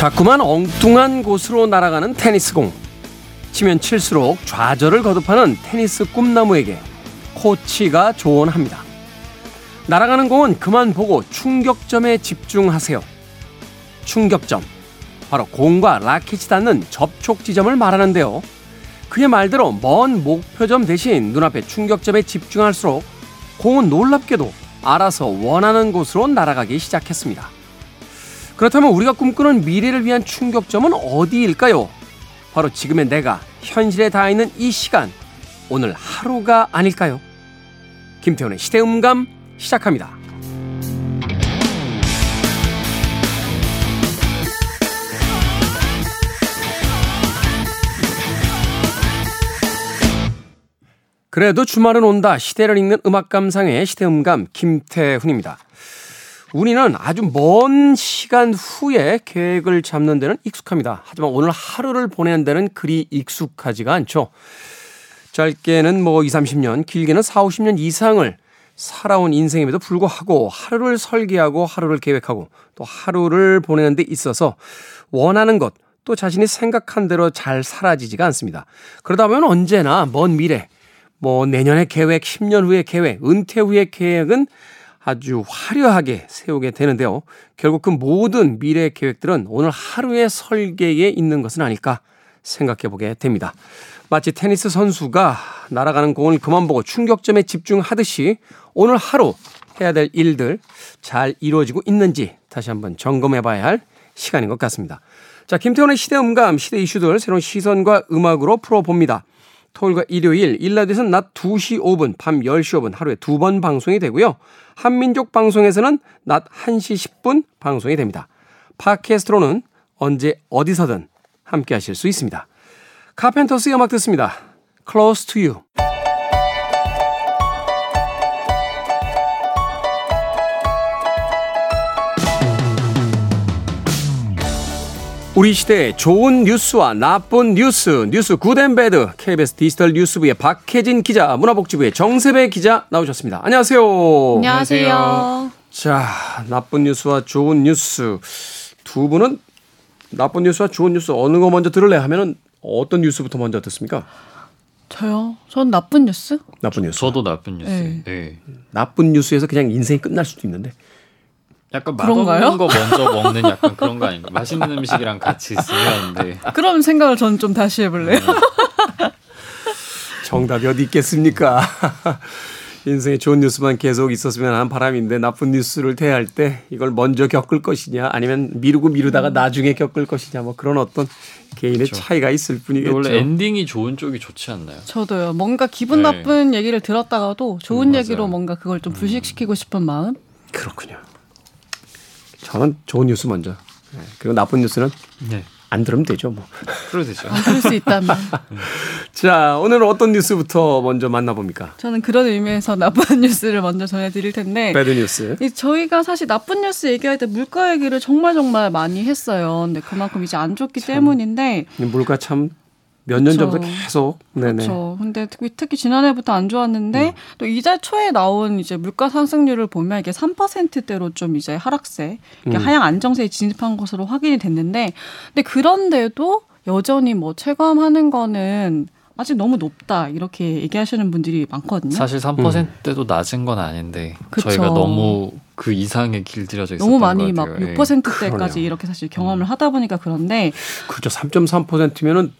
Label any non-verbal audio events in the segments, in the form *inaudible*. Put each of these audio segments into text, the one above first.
자꾸만 엉뚱한 곳으로 날아가는 테니스공. 치면 칠수록 좌절을 거듭하는 테니스 꿈나무에게 코치가 조언합니다. 날아가는 공은 그만 보고 충격점에 집중하세요. 충격점. 바로 공과 라켓이 닿는 접촉 지점을 말하는데요. 그의 말대로 먼 목표점 대신 눈앞의 충격점에 집중할수록 공은 놀랍게도 알아서 원하는 곳으로 날아가기 시작했습니다. 그렇다면 우리가 꿈꾸는 미래를 위한 충격점은 어디일까요? 바로 지금의 내가 현실에 닿아 있는 이 시간, 오늘 하루가 아닐까요? 김태훈의 시대음감 시작합니다. 그래도 주말은 온다. 시대를 읽는 음악 감상의 시대음감 김태훈입니다. 우리는 아주 먼 시간 후에 계획을 잡는 데는 익숙합니다. 하지만 오늘 하루를 보내는 데는 그리 익숙하지가 않죠. 짧게는 뭐 20, 30년, 길게는 4, 50년 이상을 살아온 인생임에도 불구하고 하루를 설계하고 하루를 계획하고 또 하루를 보내는 데 있어서 원하는 것, 또 자신이 생각한 대로 잘 사라지지가 않습니다. 그러다 보면 언제나 먼 미래, 뭐 내년의 계획, 10년 후의 계획, 은퇴 후의 계획은 아주 화려하게 세우게 되는데요. 결국 그 모든 미래 계획들은 오늘 하루의 설계에 있는 것은 아닐까 생각해 보게 됩니다. 마치 테니스 선수가 날아가는 공을 그만 보고 충격점에 집중하듯이 오늘 하루 해야 될 일들 잘 이루어지고 있는지 다시 한번 점검해 봐야 할 시간인 것 같습니다. 자, 김태훈의 시대 음감, 시대 이슈들 새로운 시선과 음악으로 풀어봅니다. 토요일과 일요일, 일라드에서는 낮 2시 5분, 밤 10시 5분 하루에 두 번 방송이 되고요. 한민족 방송에서는 낮 1시 10분 방송이 됩니다. 팟캐스트로는 언제 어디서든 함께 하실 수 있습니다. 카펜터스의 음악 듣습니다. Close to You. 우리 시대의 좋은 뉴스와 나쁜 뉴스, 뉴스 Good and Bad, KBS 디지털 뉴스부의 박혜진 기자, 문화복지부의 정세배 기자 나오셨습니다. 안녕하세요. 안녕하세요. 자, 나쁜 뉴스와 좋은 뉴스. 두 분은 나쁜 뉴스와 좋은 뉴스 어느 거 먼저 들을래 하면은 어떤 뉴스부터 먼저 듣습니까? 저요? 전 나쁜 뉴스? 나쁜 뉴스. 저도 나쁜 뉴스. 네. 네. 나쁜 뉴스에서 그냥 인생이 끝날 수도 있는데. 약간? 맛없는 거 먼저 먹는 약간 그런 거 아닌가? 맛있는 음식이랑 같이 있으면 네. 그럼 생각을 전 좀 다시 해볼래요? 정답이 어디 있겠습니까? *laughs* 인생에 좋은 뉴스만 계속 있었으면 하는 바람인데 나쁜 뉴스를 대할 때 이걸 먼저 겪을 것이냐 아니면 미루고 미루다가 나중에 겪을 것이냐 뭐 그런 어떤 개인의 그렇죠. 차이가 있을 뿐이겠죠. 원래 엔딩이 좋은 쪽이 좋지 않나요? 저도요. 뭔가 기분 네. 나쁜 얘기를 들었다가도 좋은 음. 얘기로 뭔가 그걸 좀 불식시키고 싶은 마음? 그렇군요. 저는 좋은 뉴스 먼저. 네, 그리고 나쁜 뉴스는 네. 안 들으면 되죠, 뭐. 그래도 되죠. 안 들을 수 있다면. 자, 오늘은 어떤 뉴스부터 먼저 만나봅니까? 저는 그런 의미에서 나쁜 *laughs* 뉴스를 먼저 전해드릴 텐데. bad news. 이 저희가 사실 나쁜 뉴스 얘기할 때 물가 얘기를 정말 정말 많이 했어요. 근데 그만큼 이제 안 좋기 때문인데 물가 참 몇 년 전부터. 계속. 네네. 그렇죠. 근데 특히, 특히 지난해부터 안 좋았는데 음. 또 이달 초에 나온 이제 물가 상승률을 보면 이게 3%대로 좀 이제 하락세, 이게 음. 하향 안정세에 진입한 것으로 확인이 됐는데, 근데 그런데도 여전히 뭐 체감하는 거는 아직 너무 높다 이렇게 얘기하시는 분들이 많거든요. 사실 3%도 낮은 건 아닌데 그쵸. 저희가 너무 그 이상에 길들여져 있었던 너무 많이 것막 같아요. 예. 6%대까지 그러네요. 이렇게 사실 경험을 하다 보니까 그런데 그렇죠. 3.3%면은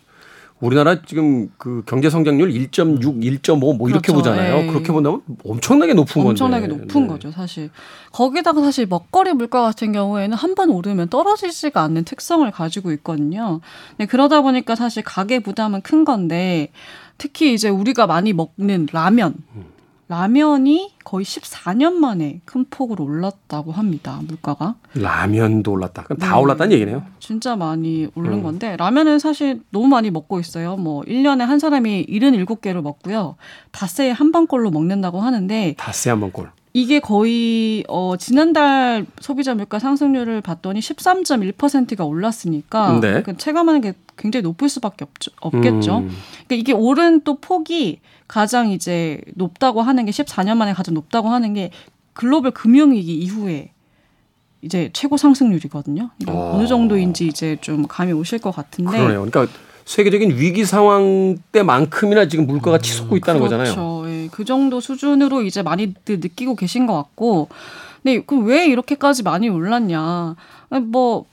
우리나라 지금 그 경제 성장률 1.6, 1.5 뭐 이렇게 그렇죠. 보잖아요. 예. 그렇게 본다면 엄청나게 높은 건데. 엄청나게 높은 네. 거죠, 사실. 거기다가 사실 먹거리 물가 같은 경우에는 한 번 오르면 떨어지지가 않는 특성을 가지고 있거든요. 네, 그러다 보니까 사실 가계 부담은 큰 건데 특히 이제 우리가 많이 먹는 라면. 라면이 거의 14년 만에 큰 폭으로 올랐다고 합니다, 물가가. 라면도 올랐다. 그럼 다 네. 올랐다는 얘기네요. 진짜 많이 오른 음. 건데 라면은 사실 너무 많이 먹고 있어요. 뭐 1년에 한 사람이 77개를 먹고요. 닷새에 한 번꼴로 먹는다고 하는데 닷새 한번 꼴. 이게 거의 어 지난달 소비자 물가 상승률을 봤더니 13.1%가 올랐으니까 네. 그 체감하는 게 굉장히 높을 수밖에 없죠, 없겠죠. 음. 그러니까 이게 오른 또 폭이 가장 이제 높다고 하는 게 14년 만에 가장 높다고 하는 게 글로벌 금융위기 이후에 이제 최고 상승률이거든요. 어. 어느 정도인지 이제 좀 감이 오실 것 같은데. 그러네요. 그러니까 세계적인 위기 상황 때만큼이나 지금 물가가 치솟고 있다는 그렇죠. 거잖아요. 예, 그 정도 수준으로 이제 많이들 느끼고 계신 것 같고, 근데 그럼 왜 이렇게까지 많이 올랐냐? 뭐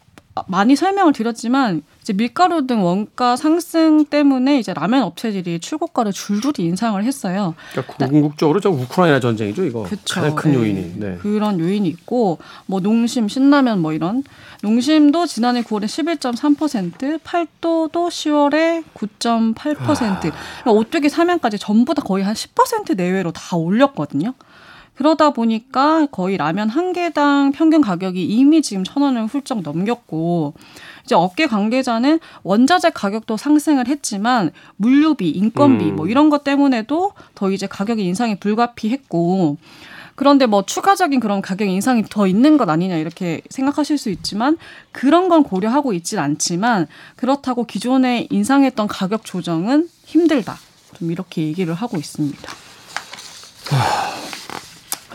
많이 설명을 드렸지만 이제 밀가루 등 원가 상승 때문에 이제 라면 업체들이 출고가를 줄줄이 인상을 했어요. 그러니까 궁극적으로 저 우크라이나 전쟁이죠, 이거. 그쵸. 가장 큰 네. 요인이. 네. 그런 요인이 있고 뭐 농심, 신라면 뭐 이런 농심도 지난해 9월에 11.3%, 팔도도 10월에 9.8%. 그러니까 오뚜기 사면까지 전부 다 거의 한 10% 내외로 다 올렸거든요. 그러다 보니까 거의 라면 한 개당 평균 가격이 이미 지금 천 원을 훌쩍 넘겼고 이제 업계 관계자는 원자재 가격도 상승을 했지만 물류비, 인건비 음. 뭐 이런 것 때문에도 더 이제 가격의 인상이 불가피했고 그런데 뭐 추가적인 그런 가격 인상이 더 있는 것 아니냐 이렇게 생각하실 수 있지만 그런 건 고려하고 있진 않지만 그렇다고 기존에 인상했던 가격 조정은 힘들다. 좀 이렇게 얘기를 하고 있습니다.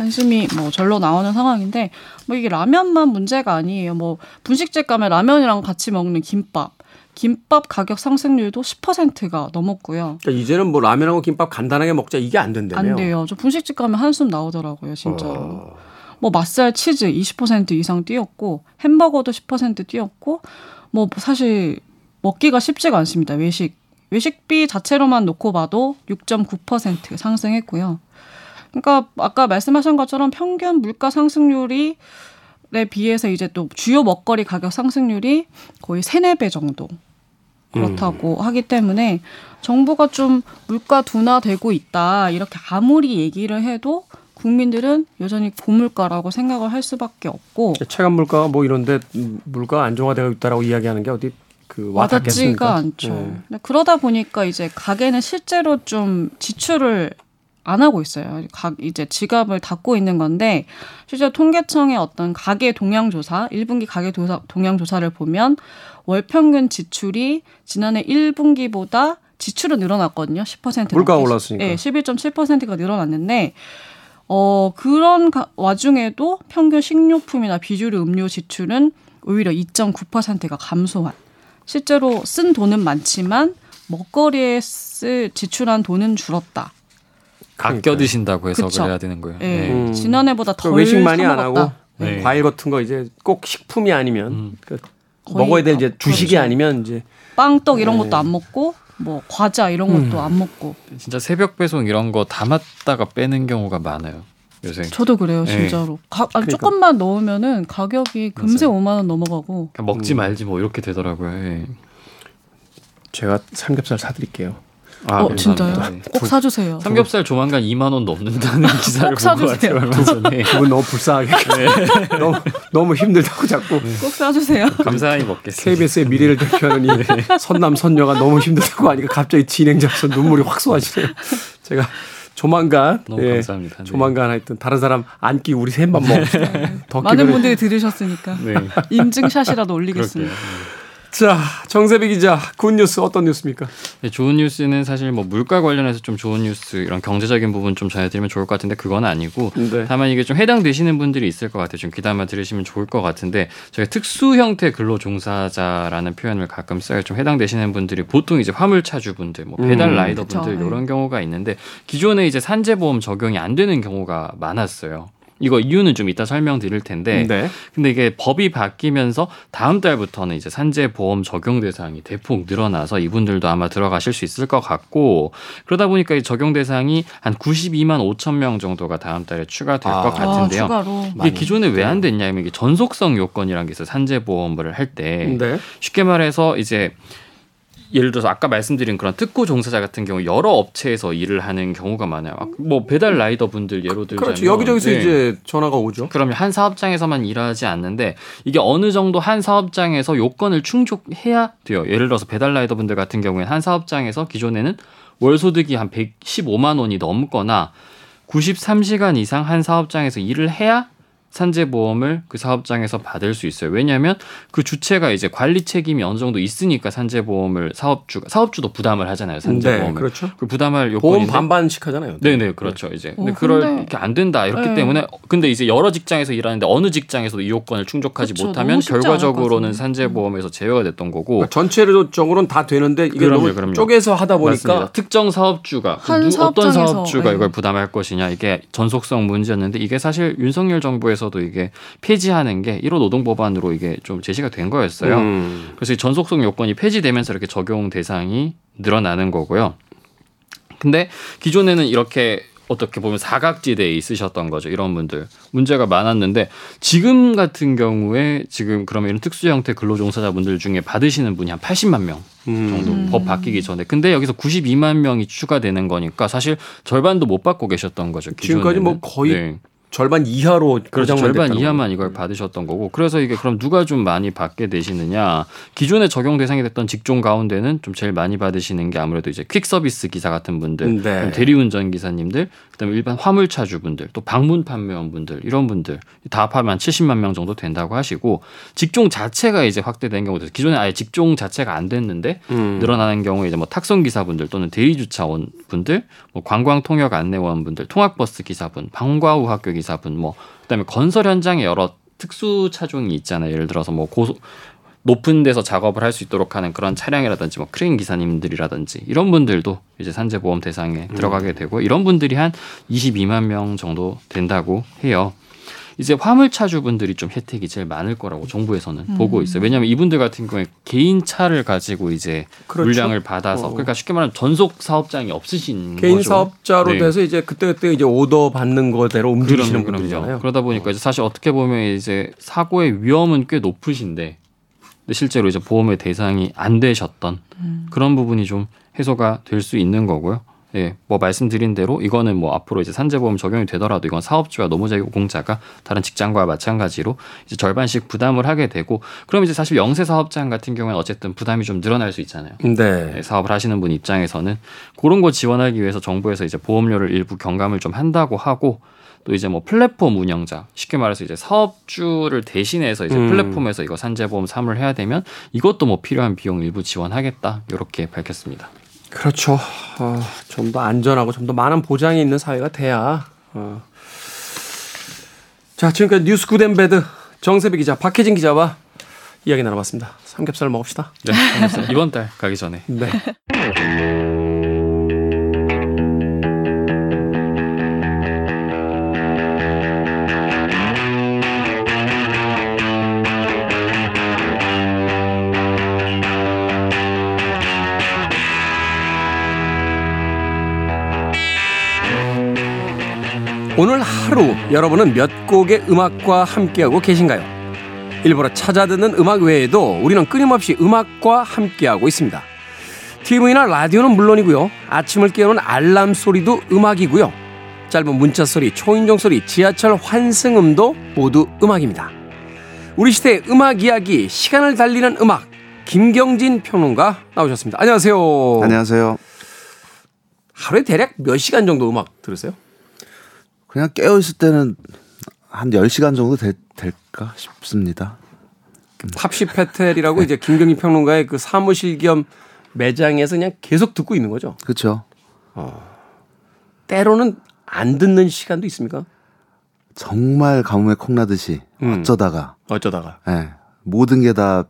관심이 뭐 절로 나오는 상황인데 뭐 이게 라면만 문제가 아니에요. 뭐 분식집 가면 라면이랑 같이 먹는 김밥, 김밥 가격 상승률도 10%가 넘었고요. 그러니까 이제는 뭐 라면하고 김밥 간단하게 먹자 이게 안 된다며요. 안 돼요. 저 분식집 가면 한숨 나오더라고요, 진짜로. 어. 뭐 맛살 치즈 20% 이상 뛰었고 햄버거도 10% 뛰었고 뭐 사실 먹기가 쉽지가 않습니다. 외식 외식비 자체로만 놓고 봐도 6.9% 상승했고요. 그러니까 아까 말씀하신 것처럼 평균 물가 상승률이 에 비해서 이제 또 주요 먹거리 가격 상승률이 거의 세네 배 정도 그렇다고 하기 때문에 정부가 좀 물가 둔화되고 있다 이렇게 아무리 얘기를 해도 국민들은 여전히 고물가라고 생각을 할 수밖에 없고 체감 물가가 뭐 이런데 음, 물가가 안정화되고 있다라고 이야기하는 게 어디 그? 와닿지가 않죠. 네. 그러다 보니까 이제 가게는 실제로 좀 지출을 안 하고 있어요. 가, 이제 지갑을 닫고 있는 건데 실제 통계청의 어떤 가계 동향 조사, 1분기 가계 도사, 동향 조사를 보면 월 평균 지출이 지난해 1분기보다 지출은 늘어났거든요. 10% 물가가 넘게. 올랐으니까. 네, 11.7%가 늘어났는데 어 그런 가, 와중에도 평균 식료품이나 비주류 음료 지출은 오히려 2.9%가 감소한. 실제로 쓴 돈은 많지만 먹거리에 쓸 지출한 돈은 줄었다. 아껴 드신다고 해서 그쵸. 그래야 되는 거예요. 예, 네. 음. 지난해보다 그덜 외식 많이 안사 하고. 네. 과일 같은 거 이제 꼭 식품이 아니면 음. 그 먹어야 될 이제 아, 주식이 그렇죠. 아니면 이제 빵떡 이런 네. 것도 안 먹고 뭐 과자 이런 음. 것도 안 먹고 진짜 새벽 배송 이런 거 담았다가 빼는 경우가 많아요. 요새 저도 그래요 네. 진짜로 가, 아니, 그러니까. 조금만 넣으면은 가격이 금세 맞아요. 5만 원 넘어가고 그냥 먹지 말지 뭐 이렇게 되더라고요. 예. 제가 삼겹살 사드릴게요. 아, 어. 진짜요 네. 꼭 사주세요 삼겹살 조만간 2만 원 넘는다는 기사를 꼭 본것 사주세요. 같아요. 얼마 전에. 기분 너무 불쌍하게 *laughs* 너무 너무 힘들다고 자꾸 꼭 사주세요 감사히 먹겠습니다. KBS의 미래를 대표하는 이 선남 선녀가 너무 힘들다고 하니까 갑자기 진행자로서 눈물이 확 쏟아지네요. 제가 조만간 너무 예, 감사합니다. 네. 조만간 하여튼 다른 사람 안기 우리 셋만 먹읍시다. 더 많은 분들이 들으셨으니까 네. 인증샷이라도 그럴게요. 올리겠습니다 자 정세배 기자 good news 어떤 뉴스입니까? 네, 좋은 뉴스는 사실 뭐 물가 관련해서 좀 좋은 뉴스 이런 경제적인 부분 좀 전해드리면 좋을 것 같은데 그건 아니고 네. 다만 이게 좀 해당되시는 분들이 있을 것 같아요. 좀 귀담아 들으시면 좋을 것 같은데 저희가 특수 형태 근로 종사자라는 표현을 가끔 써요. 좀 해당되시는 분들이 보통 이제 화물차주 분들, 뭐 배달 음, 라이더 분들 그쵸. 이런 경우가 있는데 기존에 이제 산재보험 적용이 안 되는 경우가 많았어요. 이거 이유는 좀 이따 설명드릴 텐데 네. 근데 이게 법이 바뀌면서 다음 달부터는 이제 산재 보험 적용 대상이 대폭 늘어나서 이분들도 아마 들어가실 수 있을 것 같고 그러다 보니까 이 적용 대상이 한 92만 5천 명 정도가 다음 달에 추가될 아. 것 같은데요. 아, 추가로 이게. 기존에 왜 안 됐냐면 이게 전속성 요건이라는 게 있어요. 산재 보험을 할 때 네. 쉽게 말해서 이제 예를 들어서 아까 말씀드린 그런 특고 종사자 같은 경우 여러 업체에서 일을 하는 경우가 많아요. 아, 뭐 배달 라이더 분들 예로 들자면 그렇죠. 여기저기서 네. 이제 전화가 오죠. 그러면 한 사업장에서만 일하지 않는데 이게 어느 정도 한 사업장에서 요건을 충족해야 돼요. 예를 들어서 배달 라이더 분들 같은 경우에는 한 사업장에서 기존에는 월 소득이 한 115만 원이 넘거나 93시간 이상 한 사업장에서 일을 해야 산재보험을 그 사업장에서 받을 수 있어요. 왜냐하면 그 주체가 이제 관리 책임이 어느 정도 있으니까 산재보험을 사업주가 사업주도 부담을 하잖아요. 산재보험을. 네, 그렇죠. 그 부담할 보험 요건인데 반반씩 하잖아요. 네 네 그렇죠 이제 근데 어, 그럴 근데- 게안 된다 이렇기 네. 때문에 근데 이제 여러 직장에서 일하는데 어느 직장에서도 이 요건을 충족하지 그쵸, 못하면 결과적으로는. 산재보험에서 제외가 됐던 거고 그러니까 전체적으로는 다 되는데 이게 그럼요, 너무 그럼요. 쪼개서 하다 보니까 맞습니다. 특정 사업주가 한 누- 어떤 사업장에서, 사업주가 네. 이걸 부담할 것이냐 이게 전속성 문제였는데 이게 사실 윤석열 정부에서 도 이게 폐지하는 게 1호 노동 법안으로 이게 좀 제시가 된 거였어요. 음. 그래서 이 전속성 요건이 폐지되면서 이렇게 적용 대상이 늘어나는 거고요. 근데 기존에는 이렇게 어떻게 보면 사각지대에 있으셨던 거죠. 이런 분들 문제가 많았는데 지금 같은 경우에 지금 그러면 이런 특수 형태 근로종사자분들 중에 받으시는 분이 한 80만 명 정도 음. 법 바뀌기 전에 근데 여기서 92만 명이 추가되는 거니까 사실 절반도 못 받고 계셨던 거죠. 지금까지 뭐 기존에는. 거의 네. 절반 이하로 그렇죠. 절반 이하만. 이걸 받으셨던 거고. 그래서 이게 그럼 누가 좀 많이 받게 되시느냐? 기존에 적용 대상이 됐던 직종 가운데는 좀 제일 많이 받으시는 게 아무래도 이제 퀵 서비스 기사 같은 분들, 네. 대리운전 기사님들, 그다음에 일반 화물차주분들, 또 방문 판매원분들 이런 분들 다 합하면 한 70만 명 정도 된다고 하시고 직종 자체가 이제 확대된 경우도 있어요. 기존에 아예 직종 자체가 안 됐는데 음. 늘어나는 경우에 이제 뭐 탁송 기사분들 또는 대리 주차원 분들, 뭐 관광 통역 안내원 분들, 통학버스 기사분, 방과 후 학교 강사분, 뭐 그다음에 건설 현장에 여러 특수 차종이 있잖아요. 예를 들어서 뭐 고속 높은 데서 작업을 할 수 있도록 하는 그런 차량이라든지 뭐 크레인 기사님들이라든지 이런 분들도 이제 산재보험 대상에 들어가게 되고 이런 분들이 한 22만 명 정도 된다고 해요. 이제 화물차주분들이 좀 혜택이 제일 많을 거라고 정부에서는 보고 있어요. 왜냐하면 이분들 같은 경우에 개인 차를 가지고 이제 그렇죠. 물량을 받아서 어. 그러니까 쉽게 말하면 전속 사업장이 없으신 개인 거죠. 사업자로 네. 돼서 이제 그때 그때 이제 오더 받는 거대로 움직이시는 그럼요, 분들이잖아요. 그럼요. 그러다 보니까 이제 사실 어떻게 보면 이제 사고의 위험은 꽤 높으신데 근데 실제로 이제 보험의 대상이 안 되셨던 그런 부분이 좀 해소가 될 수 있는 거고요. 예, 뭐 말씀드린 대로 이거는 뭐 앞으로 이제 산재보험 적용이 되더라도 이건 사업주와 노무자 공자가 다른 직장과 마찬가지로 이제 절반씩 부담을 하게 되고 그럼 이제 사실 영세 사업장 같은 경우에는 어쨌든 부담이 좀 늘어날 수 있잖아요. 네. 네, 사업을 하시는 분 입장에서는 그런 거 지원하기 위해서 정부에서 이제 보험료를 일부 경감을 좀 한다고 하고 또 이제 뭐 플랫폼 운영자 쉽게 말해서 이제 사업주를 대신해서 이제 음. 플랫폼에서 이거 산재보험 사무를 해야 되면 이것도 뭐 필요한 비용 일부 지원하겠다 이렇게 밝혔습니다. 그렇죠. 어, 좀 더 안전하고 좀 더 많은 보장이 있는 사회가 돼야. 어. 자, 지금까지 뉴스 Good and Bad 정세비 기자, 박혜진 기자와 이야기 나눠봤습니다. 삼겹살 먹읍시다. 네, 알겠습니다. 이번 달 가기 전에 네. *laughs* 오늘 하루 여러분은 몇 곡의 음악과 함께하고 계신가요? 일부러 찾아 듣는 음악 외에도 우리는 끊임없이 음악과 함께하고 있습니다. TV나 라디오는 물론이고요. 아침을 깨우는 알람 소리도 음악이고요. 짧은 문자 소리, 초인종 소리, 지하철 환승음도 모두 음악입니다. 우리 시대의 음악 이야기, 시간을 달리는 음악, 김경진 평론가 나오셨습니다. 안녕하세요. 안녕하세요. 하루에 대략 몇 시간 정도 음악 들으세요? 그냥 깨어 있을 때는 한 10시간 정도 될, 될까 싶습니다. 탑시 페텔이라고 이제 김경진 평론가의 그 사무실 겸 매장에서 그냥 계속 듣고 있는 거죠. 그렇죠. 때로는 안 듣는 시간도 있습니까? 정말 가뭄에 콩나듯이 음. 어쩌다가 어쩌다가 예, 모든 게 다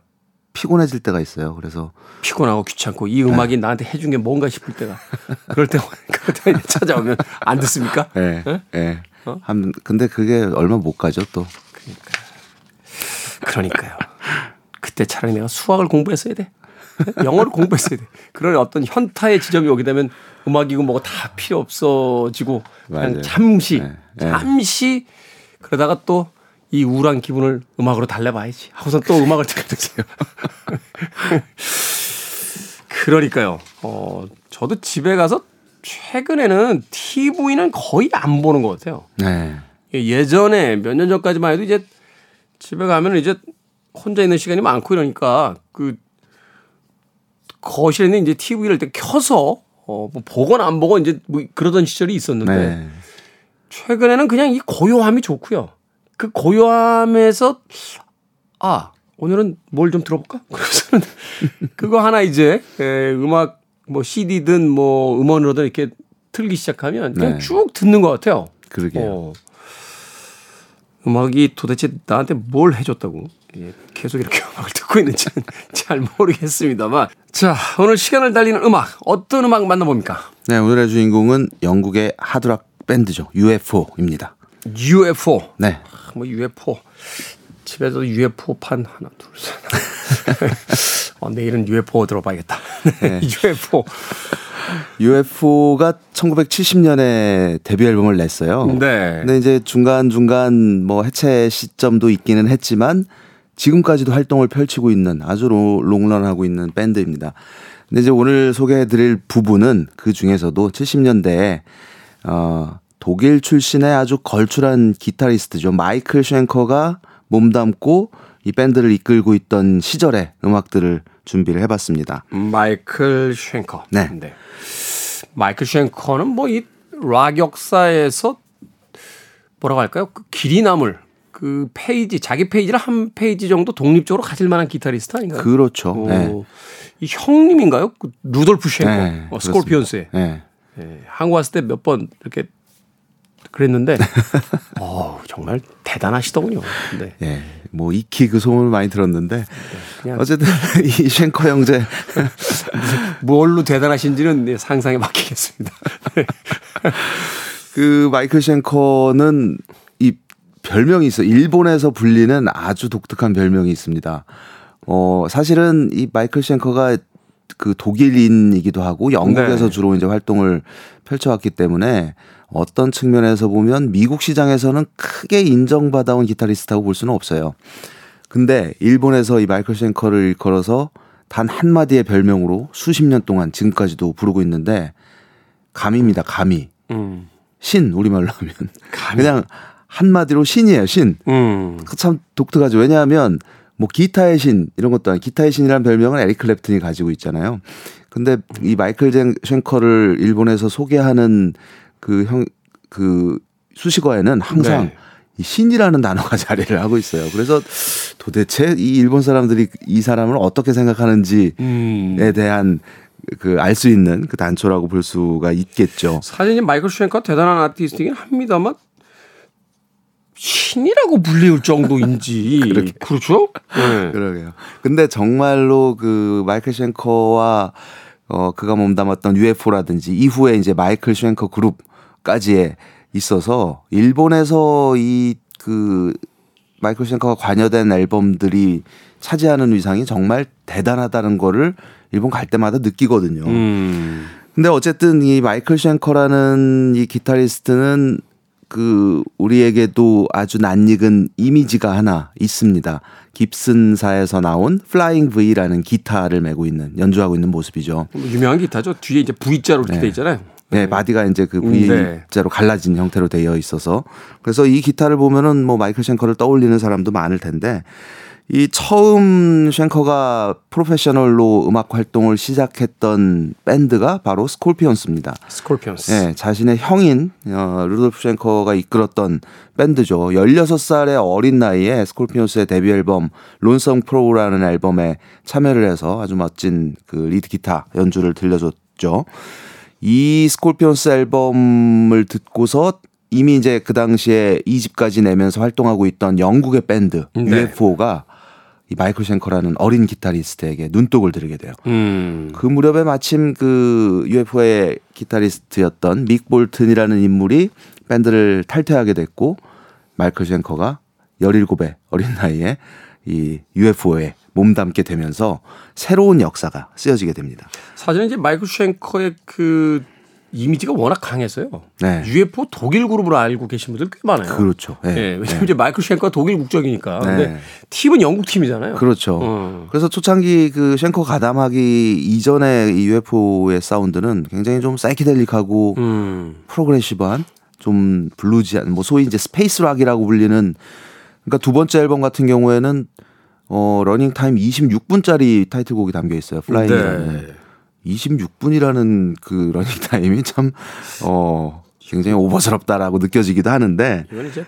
피곤해질 때가 있어요. 그래서 피곤하고 귀찮고 이 음악이 나한테 해준 게 뭔가 싶을 때가 그럴 때 *laughs* 찾아오면 안 듣습니까? 예, 예? 예. 어? 한 근데 그게 얼마 못 가죠 또. 그러니까요. 그때 차라리 내가 수학을 공부했어야 돼. 영어를 공부했어야 돼. 그런 어떤 현타의 지점이 오게 되면 음악이고 뭐가 다 필요 없어지고 그냥 맞아요. 잠시 네, 네. 잠시 그러다가 또 이 우울한 기분을 음악으로 달래봐야지 하고서 또 음악을 듣게 되세요. *laughs* 그러니까요. 어, 저도 집에 가서 최근에는 TV는 거의 안 보는 것 같아요. 네. 예전에 몇 년 전까지만 해도 이제 집에 가면 이제 혼자 있는 시간이 많고 이러니까 그 거실에 있는 이제 TV를 이렇게 켜서 어, 뭐 보거나 안 보고 이제 뭐 그러던 시절이 있었는데 네. 최근에는 그냥 이 고요함이 좋고요. 그 고요함에서 아 오늘은 뭘 좀 들어볼까? *laughs* 그래서는 그거 하나 이제 에, 음악 뭐 CD든 뭐 음원으로든 이렇게 틀기 시작하면 그냥 네. 쭉 듣는 것 같아요. 그러게요. 어. 음악이 도대체 나한테 뭘 해줬다고 예, 계속 이렇게 *laughs* 음악을 듣고 있는지는 *laughs* 잘 모르겠습니다만 자 오늘 시간을 달리는 음악 어떤 음악 만나봅니까? 네, 오늘의 주인공은 영국의 하드락 밴드죠. UFO입니다. UFO 네. 뭐 UFO 집에도 UFO 판 하나 둘 셋 *laughs* 어, 내일은 UFO 들어봐야겠다 *laughs* 네. UFO UFO가 1970년에 데뷔 앨범을 냈어요. 네. 근데 이제 중간 중간 뭐 해체 시점도 있기는 했지만 지금까지도 활동을 펼치고 있는 아주 로- 롱런하고 있는 밴드입니다. 근데 이제 오늘 소개해 드릴 부분은 그 중에서도 70년대에 어 독일 출신의 아주 걸출한 기타리스트죠. 마이클 쉔커가 몸담고 이 밴드를 이끌고 있던 시절의 음악들을 준비를 해 봤습니다. 마이클 쉔커 네. 마이클 쉔커는 뭐 이 락 역사에서 뭐라고 할까요? 그 길이 남을 그 페이지 자기 페이지를 한 페이지 정도 독립적으로 가질 만한 기타리스트 아닌가요? 그렇죠. 오, 네. 이 형님인가요? 그 루돌프 쉔커 네, 어, 스콜피온스의 네. 예, 한국 왔을 때 몇 번 이렇게 그랬는데 *laughs* 어 정말 대단하시더군요. 네. 예, 뭐 익히 그 소문을 많이 들었는데 어쨌든 *laughs* 이 쉔커 형제 *laughs* 뭘로 대단하신지는 네, 상상에 맡기겠습니다. 네. 그 마이클 쉔커는 이 별명이 있어. 요 일본에서 불리는 아주 독특한 별명이 있습니다. 어, 사실은 이 마이클 쉔커가 그 독일인이기도 하고 영국에서 네. 주로 이제 활동을 펼쳐왔기 때문에 어떤 측면에서 보면 미국 시장에서는 크게 인정받아온 기타리스트라고 볼 수는 없어요. 근데 일본에서 이 마이클 쉔커를 일컬어서 단 한마디의 별명으로 수십 년 동안 지금까지도 부르고 있는데 감입니다. 감이. 음. 신 우리말로 하면 감이. 그냥 한마디로 신이에요 신. 음. 그참 독특하죠. 왜냐하면 뭐 기타의 신 이런 것도 아니 기타의 신이라는 별명은 에릭 클랩튼이 가지고 있잖아요. 근데 이 마이클 젠 쉔커를 일본에서 소개하는 그 형 그 수식어에는 항상 네. 이 신이라는 단어가 *laughs* 자리를 하고 있어요. 그래서 도대체 이 일본 사람들이 이 사람을 어떻게 생각하는지에 음. 대한 그 알 수 있는 그 단초라고 볼 수가 있겠죠. 사실 마이클 슈앵커 대단한 아티스트이긴 합니다만 신이라고 불리울 정도인지 *laughs* 그렇죠? 네. 그러게요. 근데 정말로 그 마이클 쉔커와 어 그가 몸담았던 UFO라든지 이후에 이제 마이클 쉔커 그룹 까지에 있어서 일본에서 이 그 마이클 쉔커가 관여된 앨범들이 차지하는 위상이 정말 대단하다는 거를 일본 갈 때마다 느끼거든요. 음. 근데 어쨌든 이 마이클 쉔커라는 이 기타리스트는 그 우리에게도 아주 낯익은 이미지가 하나 있습니다. 깁슨사에서 나온 Flying V라는 기타를 메고 있는 연주하고 있는 모습이죠. 뭐 유명한 기타죠. 뒤에 이제 V자로 이렇게 돼 있잖아요. 네, 바디가 이제 그 음, V자로 갈라진 형태로 되어 있어서 그래서 이 기타를 보면은 뭐 마이클 쉔커를 떠올리는 사람도 많을 텐데 이 처음 쉔커가 프로페셔널로 음악 활동을 시작했던 밴드가 바로 스콜피언스입니다. 스콜피언스. 네, 자신의 형인 어, 루돌프 쉔커가 이끌었던 밴드죠. 16살의 어린 나이에 스콜피언스의 데뷔 앨범 Lonesome Crow라는 앨범에 참여를 해서 아주 멋진 그 리드 기타 연주를 들려줬죠. 이 스콜피언스 앨범을 듣고서 이미 이제 그 당시에 2집까지 내면서 활동하고 있던 영국의 밴드 네. UFO가 이 마이클 쉔커라는 어린 기타리스트에게 눈독을 들이게 돼요. 음. 그 무렵에 마침 그 UFO의 기타리스트였던 믹 볼튼이라는 인물이 밴드를 탈퇴하게 됐고 마이클 쉔커가 17의 어린 나이에 이 UFO에 몸담게 되면서 새로운 역사가 쓰여지게 됩니다. 사실은 이제 마이클 쉔커의 그 이미지가 워낙 강해서요. 네. UFO 독일 그룹으로 알고 계신 분들 꽤 많아요. 그렇죠. 네. 예, 왜냐면 이제 마이클 쉔커가 독일 국적이니까. 근데 네. 팀은 영국 팀이잖아요. 그렇죠. 어. 그래서 초창기 그 쉔커 가담하기 이전에 이 UFO의 사운드는 굉장히 좀 사이키델릭하고 음. progressive한 좀 bluesy한 뭐 소위 이제 space rock이라고 불리는 그러니까 두 번째 앨범 같은 경우에는 어 러닝 타임 26분짜리 타이틀곡이 담겨 있어요. Flying이라는. 네. 26분이라는 그 러닝 타임이 참어 굉장히 오버스럽다라고 느껴지기도 하는데 이건 이제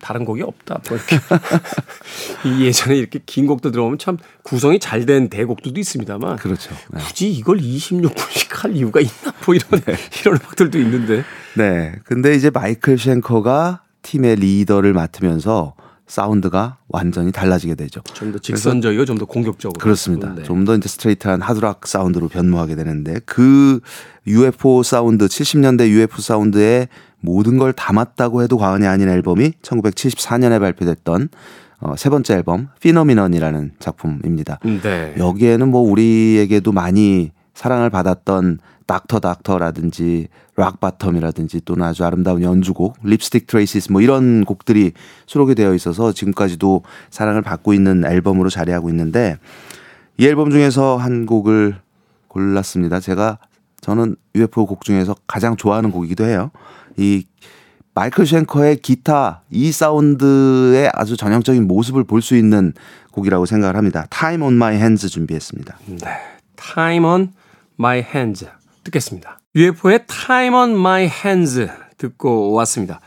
다른 곡이 없다. 뭐 이렇게 *laughs* 이 예전에 이렇게 긴 곡도 들어오면 참 구성이 잘 된 대곡들도 있습니다만 그렇죠. 네. 굳이 이걸 26분씩 할 이유가 있나 뭐 이런 *laughs* 이런 음악들도 있는데 네. 근데 이제 마이클 쉔커가 팀의 리더를 맡으면서 사운드가 완전히 달라지게 되죠. 좀 더 직선적이고 좀 더 공격적으로 그렇습니다. 네. 좀더 이제 스트레이트한 하드락 사운드로 변모하게 되는데 그 UFO 사운드 70년대 UFO 사운드에 모든 걸 담았다고 해도 과언이 아닌 앨범이 1974년에 발표됐던 어, 세 번째 앨범 Phenomenon이라는 작품입니다. 네. 여기에는 뭐 우리에게도 많이 사랑을 받았던 Doctor Doctor라든지 Rock Bottom이라든지 또는 아주 아름다운 연주곡 Lipstick Traces 뭐 이런 곡들이 수록이 되어 있어서 지금까지도 사랑을 받고 있는 앨범으로 자리하고 있는데 이 앨범 중에서 한 곡을 골랐습니다. 제가 저는 UFO 곡 중에서 가장 좋아하는 곡이기도 해요. 이 마이클 쉔커의 기타 이 사운드의 아주 전형적인 모습을 볼 수 있는 곡이라고 생각을 합니다. Time on My Hands 준비했습니다. 네. Time on My Hands 듣겠습니다. UFO의 Time on My Hands 듣고 왔습니다.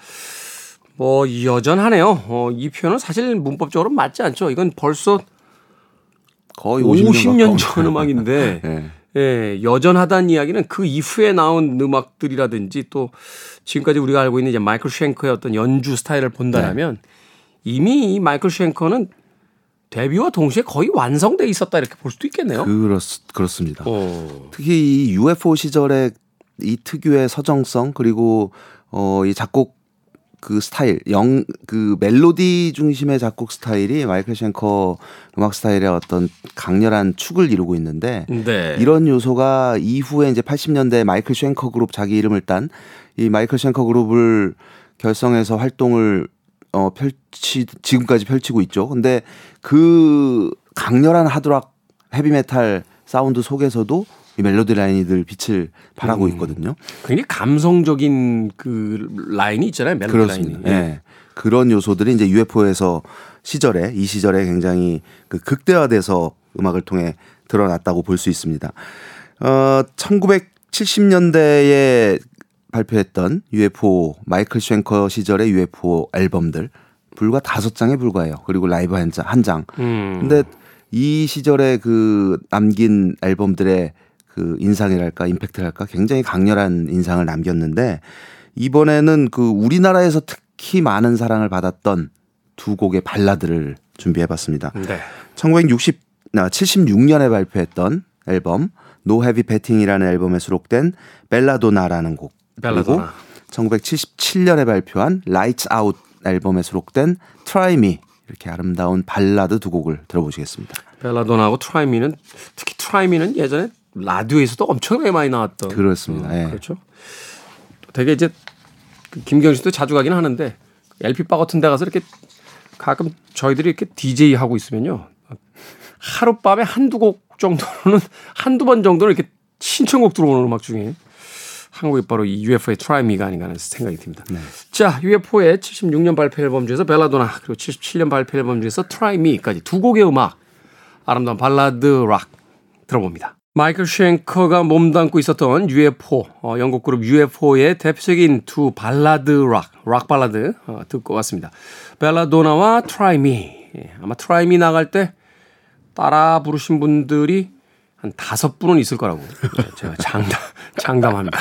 뭐 여전하네요. 어, 이 표현은 사실 문법적으로 맞지 않죠. 이건 벌써 거의 50년, 50년 전 음악인데 *laughs* 예. 예, 여전하다는 이야기는 그 이후에 나온 음악들이라든지 또 지금까지 우리가 알고 있는 이제 마이클 쉔커의 어떤 연주 스타일을 본다면 이미 이 마이클 쉔커는 데뷔와 동시에 거의 완성돼 있었다 이렇게 볼 수도 있겠네요. 그렇, 그렇습니다. 어. 특히 이 UFO 시절의 이 특유의 서정성 그리고 어 이 작곡 그 스타일 영 그 멜로디 중심의 작곡 스타일이 마이클 쉔커 음악 스타일의 어떤 강렬한 축을 이루고 있는데 네. 이런 요소가 이후에 이제 80년대 마이클 쉔커 그룹 자기 이름을 딴 이 마이클 쉔커 그룹을 결성해서 활동을 어 펼치 지금까지 펼치고 있죠. 근데 그 강렬한 하드락 헤비메탈 사운드 속에서도 이 멜로디 라인이 늘 빛을 발하고 있거든요. 굉장히 감성적인 그 라인이 있잖아요. 멜로디 그렇습니다. 라인이. 예. 그런 요소들이 이제 UFO에서 시절에 이 시절에 굉장히 그 극대화돼서 음악을 통해 드러났다고 볼 수 있습니다. 어 1970년대에 발표했던 UFO 마이클 쉔커 시절의 UFO 앨범들 불과 다섯 장에 불과해요. 그리고 라이브 한 장. 한 장. 음. 근데 이 시절에 그 남긴 앨범들의 그 인상이랄까 임팩트랄까 굉장히 강렬한 인상을 남겼는데 이번에는 그 우리나라에서 특히 많은 사랑을 받았던 두 곡의 발라드를 준비해봤습니다. 네. 1960, 아, 76년에 발표했던 앨범 No Heavy Petting이라는 앨범에 수록된 Belladonna라는 곡 그리고 Belladonna. 1977년에 발표한 Lights Out 앨범에 수록된 Try Me 이렇게 아름다운 발라드 두 곡을 들어보시겠습니다. Belladonna하고 Try Me는 특히 Try Me는 예전에 라디오에서도 엄청나게 많이 나왔던 그렇습니다. 어, 예. 그렇죠. 되게 이제 그 김경 씨도 자주 가긴 하는데 LP 바 같은 데 가서 이렇게 가끔 저희들이 이렇게 DJ 하고 있으면요. 하룻밤에 한두 곡 정도는 한두 번 정도는 이렇게 신청곡 들어오는 음악 중에 한 곡이 바로 이 UFO의 Try Me가 아닌가 하는 생각이 듭니다. 자, UFO의 76년 발표 앨범 중에서 Belladonna 그리고 77년 발표 앨범 중에서 Try Me까지 두 곡의 음악 아름다운 발라드 락 들어봅니다. 마이클 쉔커가 몸담고 있었던 UFO, 어, 영국 그룹 UFO의 대표적인 두 발라드 락, 락 발라드 어, 듣고 왔습니다. Belladonna와 Try Me. 예, 아마 Try Me 나갈 때 따라 부르신 분들이 한 다섯 분은 있을 거라고 예, 제가 장담, 장담합니다.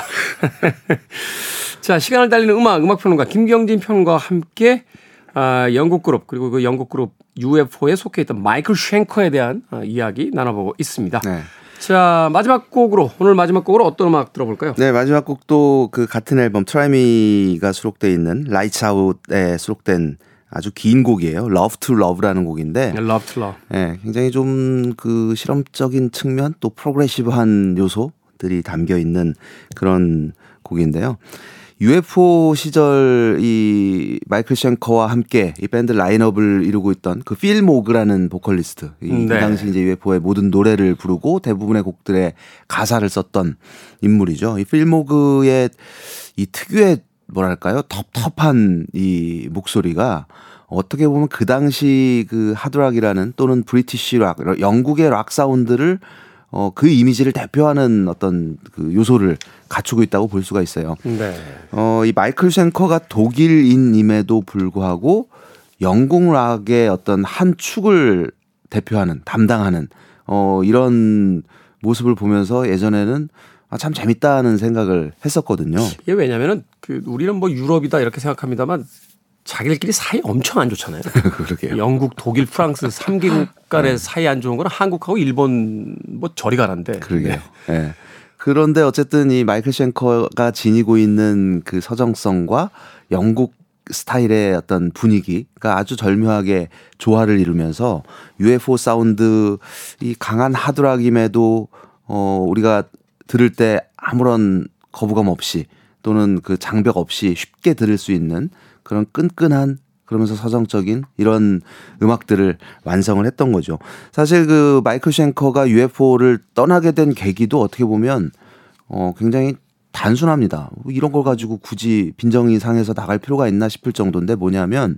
*laughs* 자, 시간을 달리는 음악, 음악평론가 김경진 평론가와 함께 아, 영국 그룹 그리고 그 영국 그룹 UFO에 속해 있던 마이클 쉔커에 대한 아, 이야기 나눠보고 있습니다. 네. 자, 마지막 곡으로 오늘 마지막 곡으로 어떤 음악 들어볼까요? 네, 마지막 곡도 그 같은 앨범 Try Me가 수록되어 있는 라이츠 아웃에 수록된 아주 긴 곡이에요. Love to Love라는 곡인데 Love to Love. 예, 굉장히 좀 그 실험적인 측면 또 progressive한 요소들이 담겨 있는 그런 곡인데요. UFO 시절 이 마이클 쉔커와 함께 이 밴드 라인업을 이루고 있던 그 필 모그라는 보컬리스트 이, 이 네. 당시 이제 UFO의 모든 노래를 부르고 대부분의 곡들의 가사를 썼던 인물이죠. 이 필 모그의 이 특유의 뭐랄까요 텁텁한 이 목소리가 어떻게 보면 그 당시 그 하드락이라는 또는 브리티시 락 영국의 락 사운드를 어, 그 이미지를 대표하는 어떤 그 요소를 갖추고 있다고 볼 수가 있어요. 네. 어, 이 마이클 쉔커가 독일인임에도 불구하고 영국 락의 어떤 한 축을 대표하는 담당하는 어, 이런 모습을 보면서 예전에는 아, 참 재밌다는 생각을 했었거든요. 이게 왜냐면은 그 우리는 뭐 유럽이다 이렇게 생각합니다만 자기들끼리 사이 엄청 안 좋잖아요. *laughs* 그러게요. 영국, 독일, 프랑스 3개국 간의 사이 안 좋은 거는 한국하고 일본 뭐 저리 가는데. 그러게요. 예. 그런데 어쨌든 이 마이클 쉔커가 지니고 있는 그 서정성과 영국 스타일의 어떤 분위기가 아주 절묘하게 조화를 이루면서 UFO 사운드 이 강한 하드락임에도 어 우리가 들을 때 아무런 거부감 없이 또는 그 장벽 없이 쉽게 들을 수 있는 그런 끈끈한 그러면서 서정적인 이런 음악들을 완성을 했던 거죠. 사실 그 마이클 쉔커가 UFO를 떠나게 된 계기도 어떻게 보면 어 굉장히 단순합니다. 뭐 이런 걸 가지고 굳이 빈정이 상해서 나갈 필요가 있나 싶을 정도인데 뭐냐면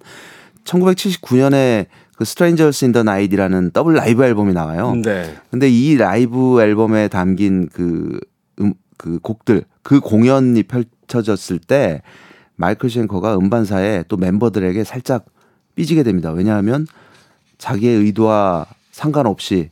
1979년에 그 Strangers in the Night라는 더블 라이브 앨범이 나와요. 네. 근데 이 라이브 앨범에 담긴 그, 음, 그 곡들, 그 공연이 펼쳐졌을 때 마이클 쉔커가 음반사에 또 멤버들에게 살짝 삐지게 됩니다. 왜냐하면 자기의 의도와 상관없이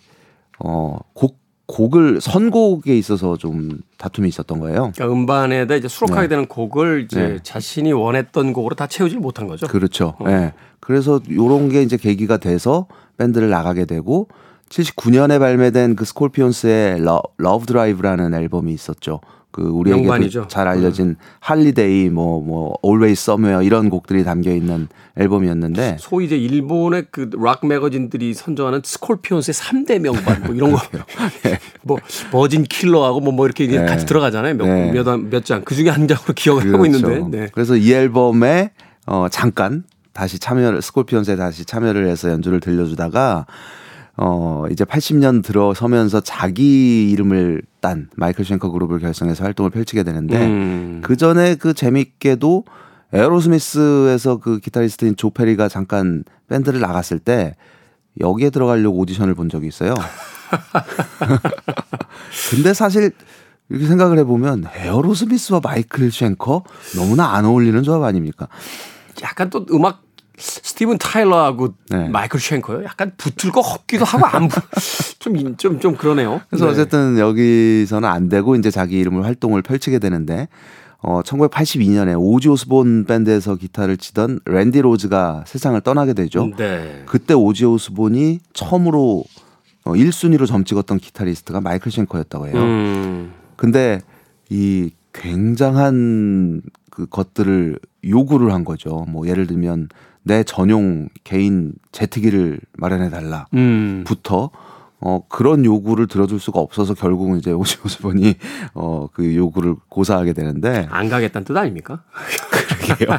어, 곡, 곡을 선곡에 있어서 좀 다툼이 있었던 거예요. 그러니까 음반에다 이제 수록하게 네. 되는 곡을 이제 네. 자신이 원했던 곡으로 다 채우지 못한 거죠. 그렇죠. 예. 어. 그래서 요런 게 이제 계기가 돼서 밴드를 나가게 되고 79년에 발매된 그 스콜피온스의 러, Lovedrive라는 앨범이 있었죠. 그 우리에게 명반이죠. 잘 알려진 Holiday 뭐뭐 Always Somewhere 이런 곡들이 담겨 있는 앨범이었는데 소위 이제 일본의 그 락 매거진들이 선정하는 스콜피온스의 3대 명반 뭐 이런 거. *laughs* 뭐 Virgin Killer하고 뭐, 뭐 이렇게 네. 같이 들어가잖아요. 네. 몇몇 장. 그 중에 한 장으로 기억을 하고 그렇죠. 있는데. 네. 그래서 이 앨범에 어 잠깐 다시 참여를 스콜피온스에 다시 참여를 해서 연주를 들려주다가 어 이제 80년 들어서면서 자기 이름을 딴 마이클 쉔커 그룹을 결성해서 활동을 펼치게 되는데 음. 그 전에 그 재밌게도 에어로스미스에서 그 기타리스트인 조 페리가 잠깐 밴드를 나갔을 때 여기에 들어가려고 오디션을 본 적이 있어요. *laughs* 근데 사실 이렇게 생각을 해보면 에어로스미스와 마이클 쉔커 너무나 안 어울리는 조합 아닙니까? 약간 또 음악 스티븐 타일러하고 네. 마이클 쉔커요. 약간 붙을 거 없기도 하고 안 붙. *laughs* 좀좀 좀, 좀 그러네요. 그래서 네. 어쨌든 여기서는 안 되고 이제 자기 이름을 활동을 펼치게 되는데 어 1982년에 오지 오스본 밴드에서 기타를 치던 랜디 로즈가 세상을 떠나게 되죠. 네. 그때 오지 오스본이 처음으로 어 1순위로 점 찍었던 기타리스트가 마이클 쉔커였다고 해요. 음. 근데 이 굉장한 그 것들을 요구를 한 거죠. 뭐 예를 들면 내 전용 개인 제트기를 마련해 달라. 음. 부터 어 그런 요구를 들어줄 수가 없어서 결국은 이제 오지 오스본이 어그 요구를 고사하게 되는데 안 가겠다는 뜻 아닙니까? *laughs* 그러게요. *laughs*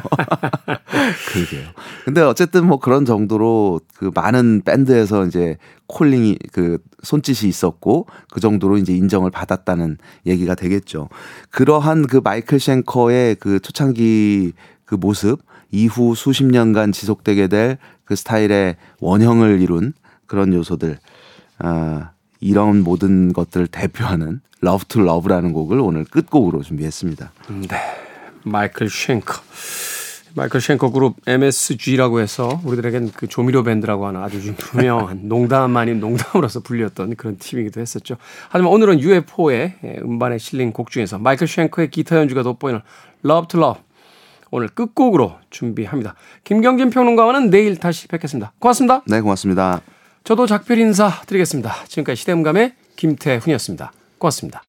그러게요. 근데 어쨌든 뭐 그런 정도로 그 많은 밴드에서 이제 콜링이 그 손짓이 있었고 그 정도로 이제 인정을 받았다는 얘기가 되겠죠. 그러한 그 마이클 쉔커의 그 초창기 그 모습 이후 수십 년간 지속되게 될 그 스타일의 원형을 이룬 그런 요소들 아 이런 모든 것들을 대표하는 Love to Love라는 곡을 오늘 끝곡으로 준비했습니다. 네. 마이클 쉔커. 마이클 쉔커 그룹 MSG라고 해서 우리들에겐 그 조미료 밴드라고 하는 아주 좀 유명한 *laughs* 농담 아닌 농담으로서 불렸던 그런 팀이기도 했었죠. 하지만 오늘은 UFO의 음반에 실린 곡 중에서 마이클 쉔커의 기타 연주가 돋보이는 Love to Love 오늘 끝곡으로 준비합니다. 김경진 평론가와는 내일 다시 뵙겠습니다. 고맙습니다. 네, 고맙습니다. 저도 작별 인사 드리겠습니다. 지금까지 시대음감의 김태훈이었습니다. 고맙습니다.